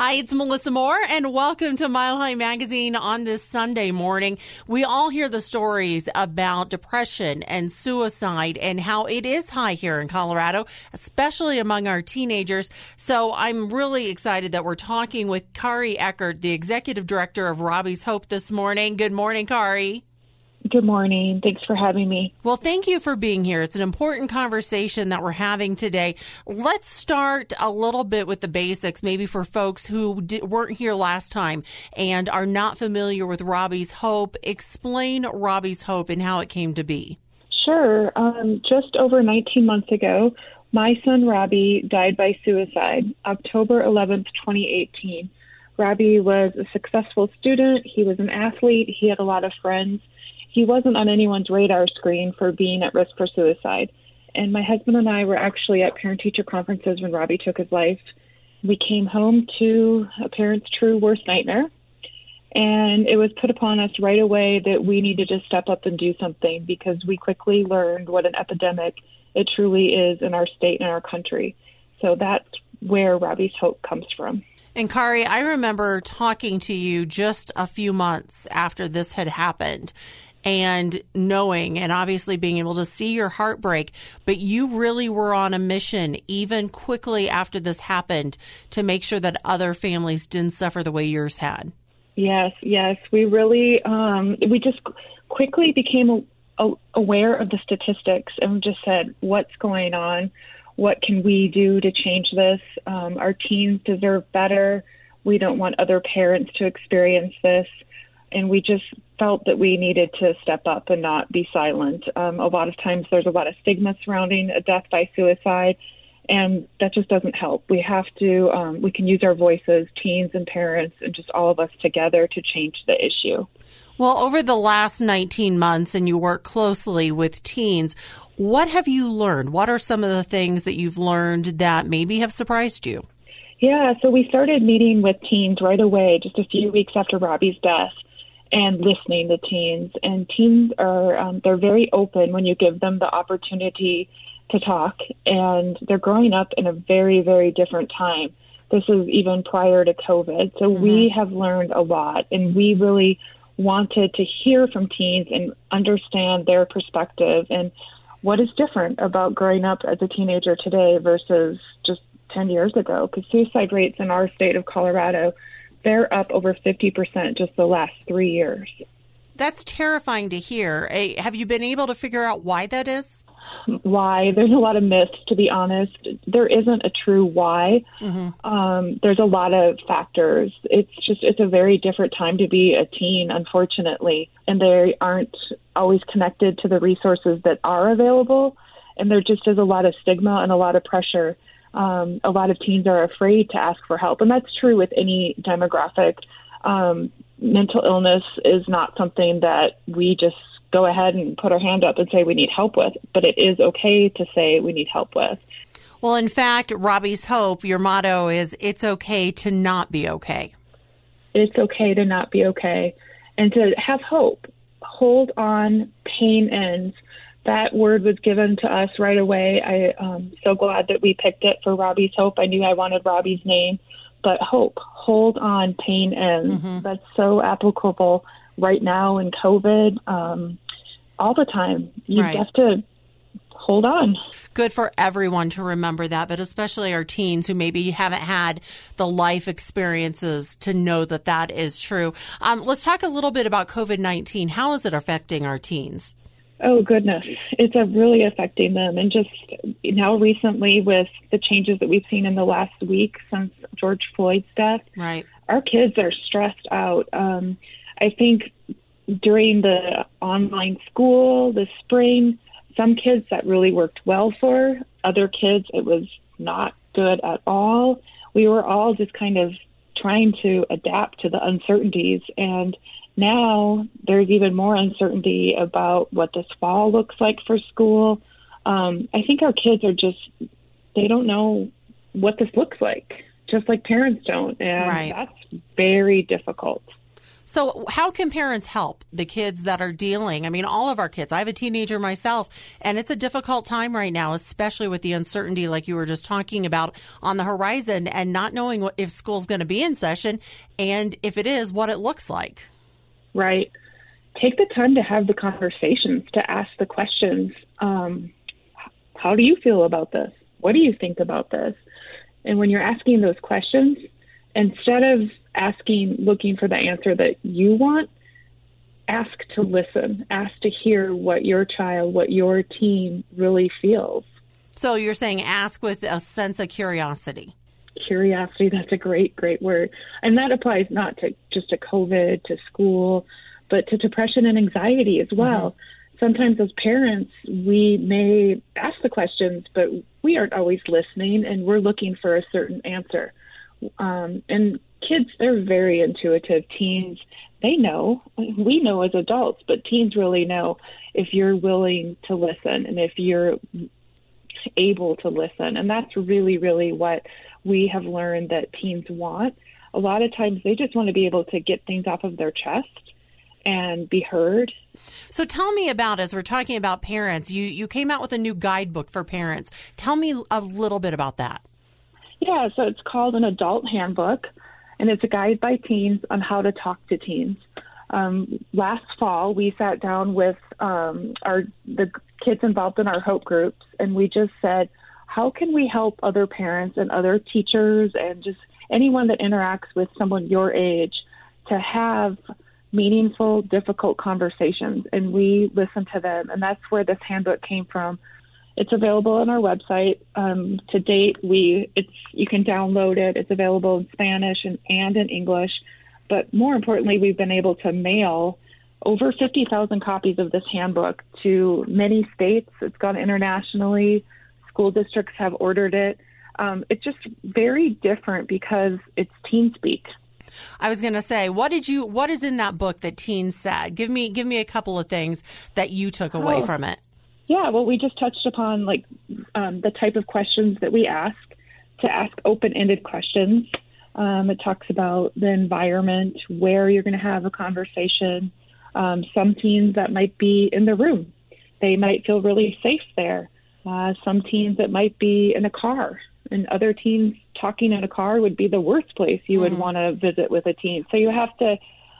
Hi, it's Melissa Moore, and welcome to Mile High Magazine on this Sunday morning. We all hear the stories about depression and suicide and how it is high here in Colorado, especially among our teenagers. So I'm really excited that we're talking with Kari Eckert, the executive director of Robbie's Hope this morning. Good morning, Kari. Good morning. Thanks for having me. Well, thank you for being here. It's an important conversation that we're having today. Let's start a little bit with the basics, maybe for folks who weren't here last time and are not familiar with Robbie's Hope. Explain Robbie's Hope and how it came to be. Sure. Um, just over 19 months ago, my son Robbie died by suicide, October 11th, 2018. Robbie was a successful student. He was an athlete. He had a lot of friends he wasn't on anyone's radar screen for being at risk for suicide. And my husband and I were actually at parent teacher conferences when Robbie took his life. We came home to a parent's true worst nightmare. And it was put upon us right away that we needed to step up and do something because we quickly learned what an epidemic it truly is in our state and our country. So that's where Robbie's Hope comes from. And Kari, I remember talking to you just a few months after this had happened and knowing and obviously being able to see your heartbreak, but you really were on a mission even quickly after this happened to make sure that other families didn't suffer the way yours had. Yes, yes. We really, um, we just quickly became aware of the statistics and just said, what's going on? What can we do to change this? Um, our teens deserve better. We don't want other parents to experience this and we just felt that we needed to step up and not be silent. Um, a lot of times there's a lot of stigma surrounding a death by suicide, and that just doesn't help. We have to, um, we can use our voices, teens and parents, and just all of us together to change the issue. Well, over the last 19 months, and you work closely with teens, what have you learned? What are some of the things that you've learned that maybe have surprised you? Yeah, so we started meeting with teens right away, just a few weeks after Robbie's death and listening to teens. And teens are um, they're very open when you give them the opportunity to talk, and they're growing up in a very very different time. This is even prior to COVID, so mm-hmm. we have learned a lot, and we really wanted to hear from teens and understand their perspective and what is different about growing up as a teenager today versus just 10 years ago because suicide rates in our state of Colorado they're up over 50% just the last three years. That's terrifying to hear. Have you been able to figure out why that is? Why? There's a lot of myths, to be honest. There isn't a true why. Mm-hmm. Um, there's a lot of factors. It's just, it's a very different time to be a teen, unfortunately. And they aren't always connected to the resources that are available. And there just is a lot of stigma and a lot of pressure um, a lot of teens are afraid to ask for help, and that's true with any demographic. Um, mental illness is not something that we just go ahead and put our hand up and say we need help with, but it is okay to say we need help with. Well, in fact, Robbie's Hope, your motto is it's okay to not be okay. It's okay to not be okay and to have hope. Hold on, pain ends that word was given to us right away. I am um, so glad that we picked it for Robbie's Hope. I knew I wanted Robbie's name, but hope, hold on, pain ends. Mm-hmm. That's so applicable right now in COVID, um, all the time. You right. have to hold on. Good for everyone to remember that, but especially our teens who maybe haven't had the life experiences to know that that is true. Um, let's talk a little bit about COVID 19. How is it affecting our teens? Oh goodness, it's really affecting them, and just now recently with the changes that we've seen in the last week since George Floyd's death, right? Our kids are stressed out. Um, I think during the online school this spring, some kids that really worked well for other kids it was not good at all. We were all just kind of trying to adapt to the uncertainties and now there's even more uncertainty about what this fall looks like for school. Um, I think our kids are just, they don't know what this looks like, just like parents don't. And right. that's very difficult. So, how can parents help the kids that are dealing? I mean, all of our kids. I have a teenager myself, and it's a difficult time right now, especially with the uncertainty, like you were just talking about, on the horizon, and not knowing what, if school's going to be in session, and if it is, what it looks like. Right. Take the time to have the conversations, to ask the questions. Um, how do you feel about this? What do you think about this? And when you're asking those questions, instead of asking, looking for the answer that you want, ask to listen, ask to hear what your child, what your team really feels. So you're saying ask with a sense of curiosity. Curiosity, that's a great, great word. And that applies not to just to COVID, to school, but to depression and anxiety as well. Mm-hmm. Sometimes as parents, we may ask the questions, but we aren't always listening and we're looking for a certain answer. Um, and kids, they're very intuitive. Teens, they know. We know as adults, but teens really know if you're willing to listen and if you're able to listen. And that's really, really what we have learned that teens want. A lot of times they just want to be able to get things off of their chest and be heard. So tell me about as we're talking about parents, you you came out with a new guidebook for parents. Tell me a little bit about that. Yeah, so it's called an adult handbook, and it's a guide by teens on how to talk to teens. Um, last fall, we sat down with um, our the kids involved in our hope groups, and we just said, how can we help other parents and other teachers and just anyone that interacts with someone your age to have meaningful, difficult conversations? And we listen to them, and that's where this handbook came from. It's available on our website. Um, to date, we it's you can download it. It's available in Spanish and, and in English. But more importantly, we've been able to mail over 50,000 copies of this handbook to many states. It's gone internationally. School districts have ordered it. Um, it's just very different because it's teen speak. I was going to say, what did you? What is in that book that teens said? Give me, give me a couple of things that you took away oh. from it. Yeah, well, we just touched upon like um, the type of questions that we ask to ask open-ended questions. Um, it talks about the environment, where you're going to have a conversation. Um, some teens that might be in the room, they might feel really safe there. Uh, some teens that might be in a car, and other teens talking in a car would be the worst place you mm-hmm. would want to visit with a teen. So you have to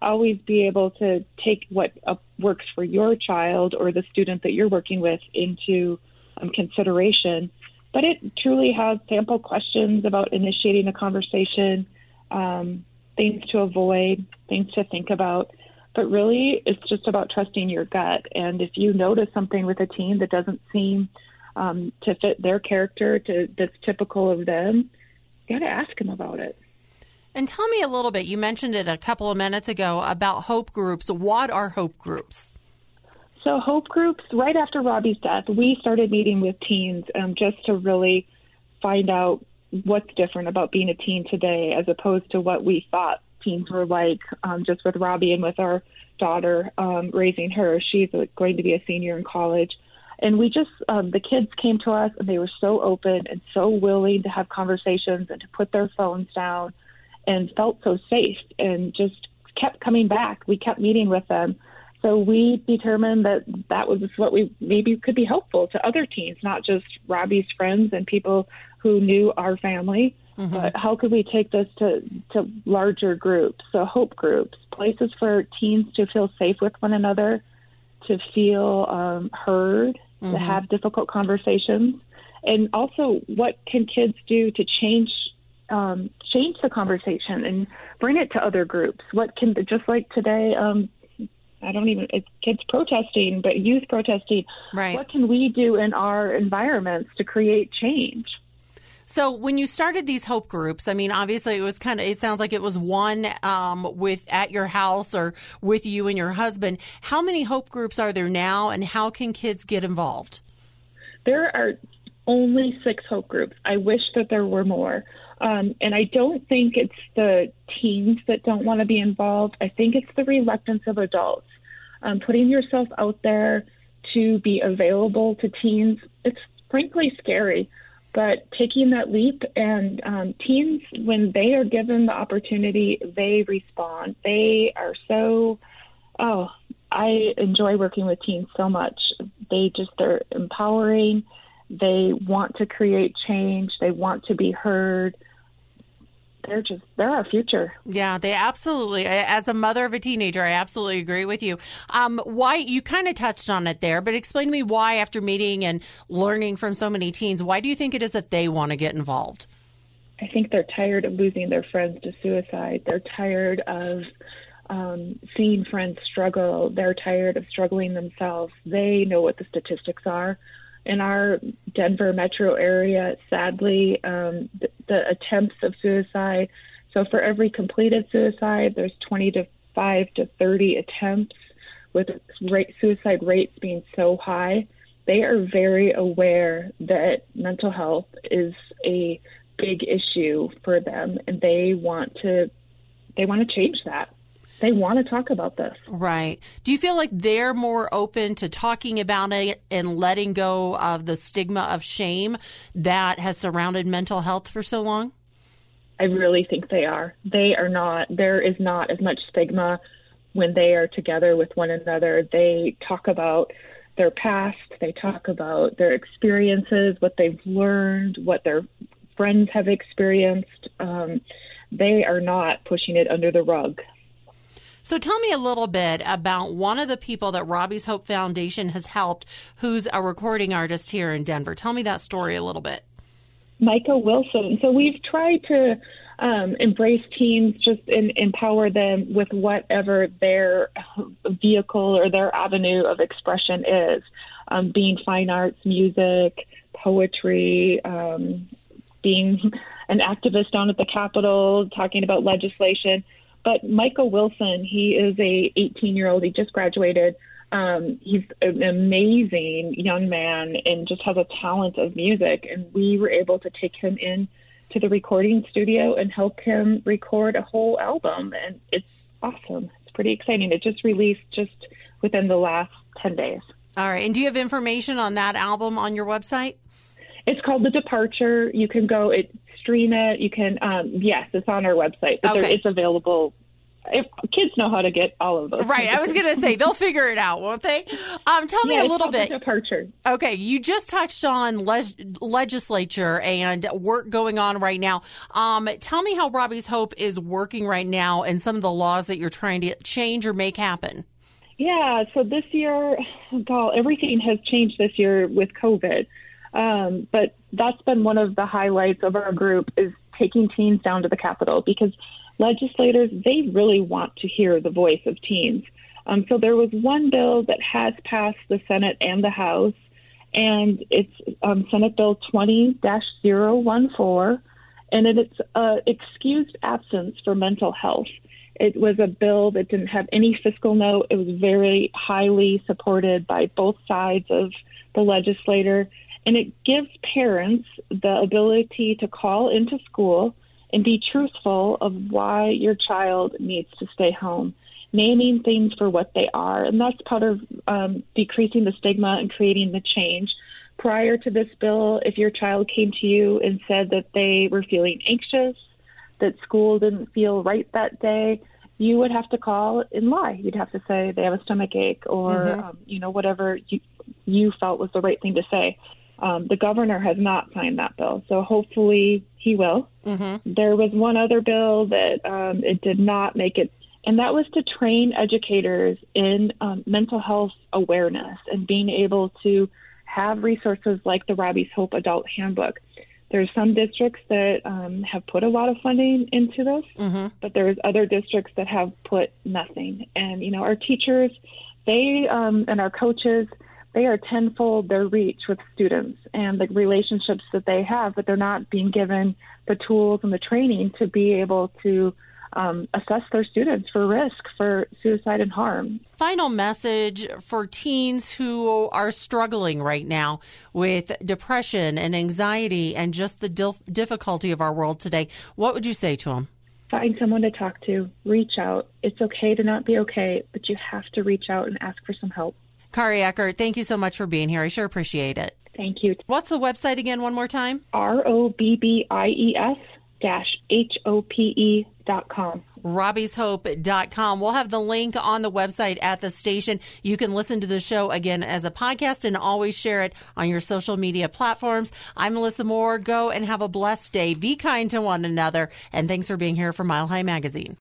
always be able to take what uh, works for your child or the student that you're working with into um, consideration. But it truly has sample questions about initiating a conversation, um, things to avoid, things to think about. But really, it's just about trusting your gut. And if you notice something with a teen that doesn't seem um, to fit their character, to that's typical of them, you got to ask them about it. And tell me a little bit, you mentioned it a couple of minutes ago about hope groups. What are hope groups? So, hope groups, right after Robbie's death, we started meeting with teens um, just to really find out what's different about being a teen today as opposed to what we thought teens were like um, just with Robbie and with our daughter um, raising her. She's going to be a senior in college. And we just, um, the kids came to us and they were so open and so willing to have conversations and to put their phones down and felt so safe and just kept coming back. We kept meeting with them. So we determined that that was what we maybe could be helpful to other teens, not just Robbie's friends and people who knew our family, mm-hmm. but how could we take this to, to larger groups, so hope groups, places for teens to feel safe with one another, to feel um, heard, mm-hmm. to have difficult conversations, and also what can kids do to change um, change the conversation and bring it to other groups. What can just like today, um, I don't even it's kids protesting, but youth protesting. Right. What can we do in our environments to create change? So when you started these hope groups, I mean, obviously it was kind of, it sounds like it was one um, with at your house or with you and your husband. How many hope groups are there now and how can kids get involved? There are only six hope groups. I wish that there were more. Um, and I don't think it's the teens that don't want to be involved. I think it's the reluctance of adults. Um, putting yourself out there to be available to teens, it's frankly scary. But taking that leap and um, teens, when they are given the opportunity, they respond. They are so, oh, I enjoy working with teens so much. They just, they're empowering. They want to create change. They want to be heard they're just they're our future. Yeah, they absolutely. As a mother of a teenager, I absolutely agree with you. Um, why you kind of touched on it there, but explain to me why, after meeting and learning from so many teens, why do you think it is that they want to get involved? I think they're tired of losing their friends to suicide. They're tired of um, seeing friends struggle. They're tired of struggling themselves. They know what the statistics are in our Denver metro area, sadly, um, the, the, attempts of suicide. So for every completed suicide, there's 20 to 5 to 30 attempts, with rate, suicide rates being so high. They are very aware that mental health is a big issue for them, and they want to they want to change that they want to talk about this. Right. Do you feel like they're more open to talking about it and letting go of the stigma of shame that has surrounded mental health for so long? I really think they are. They are not, there is not as much stigma when they are together with one another. They talk about their past, they talk about their experiences, what they've learned, what their friends have experienced. Um, they are not pushing it under the rug. So tell me a little bit about one of the people that Robbie's Hope Foundation has helped, who's a recording artist here in Denver. Tell me that story a little bit. Micah Wilson. So we've tried to um, embrace teens, just in, empower them with whatever their vehicle or their avenue of expression is, um, being fine arts, music, poetry, um, being an activist down at the Capitol, talking about legislation. But Michael Wilson, he is a 18 year old. He just graduated. Um, he's an amazing young man and just has a talent of music. And we were able to take him in to the recording studio and help him record a whole album. And it's awesome. It's pretty exciting. It just released just within the last 10 days. All right. And do you have information on that album on your website? It's called The Departure. You can go, it, stream it. You can, um, yes, it's on our website, but okay. it's available. If kids know how to get all of those, right? I was going to say they'll figure it out, won't they? Um, tell me a little bit. Departure. Okay, you just touched on le- legislature and work going on right now. Um, tell me how Robbie's Hope is working right now and some of the laws that you're trying to change or make happen. Yeah, so this year, well, everything has changed this year with COVID. Um, but that's been one of the highlights of our group is taking teens down to the Capitol because legislators they really want to hear the voice of teens. Um, so there was one bill that has passed the Senate and the House, and it's um, Senate Bill 20-014, and it's uh, excused absence for mental health. It was a bill that didn't have any fiscal note. It was very highly supported by both sides of the legislature and it gives parents the ability to call into school and be truthful of why your child needs to stay home, naming things for what they are. And that's part of um, decreasing the stigma and creating the change. Prior to this bill, if your child came to you and said that they were feeling anxious, that school didn't feel right that day, you would have to call and lie. You'd have to say they have a stomach ache or, mm-hmm. um, you know, whatever you, you felt was the right thing to say. Um, the governor has not signed that bill, so hopefully he will. Mm-hmm. There was one other bill that um, it did not make it, and that was to train educators in um, mental health awareness and being able to have resources like the Robbie's Hope Adult Handbook. There's some districts that um, have put a lot of funding into this, mm-hmm. but there's other districts that have put nothing. And you know, our teachers, they um, and our coaches they are tenfold their reach with students and the relationships that they have, but they're not being given the tools and the training to be able to um, assess their students for risk for suicide and harm. Final message for teens who are struggling right now with depression and anxiety and just the dil- difficulty of our world today. What would you say to them? Find someone to talk to, reach out. It's okay to not be okay, but you have to reach out and ask for some help. Kari Eckert, thank you so much for being here. I sure appreciate it. Thank you. What's the website again, one more time? R O B B I E S dash H O P E dot com. Robbie'sHope.com. We'll have the link on the website at the station. You can listen to the show again as a podcast and always share it on your social media platforms. I'm Melissa Moore. Go and have a blessed day. Be kind to one another. And thanks for being here for Mile High Magazine.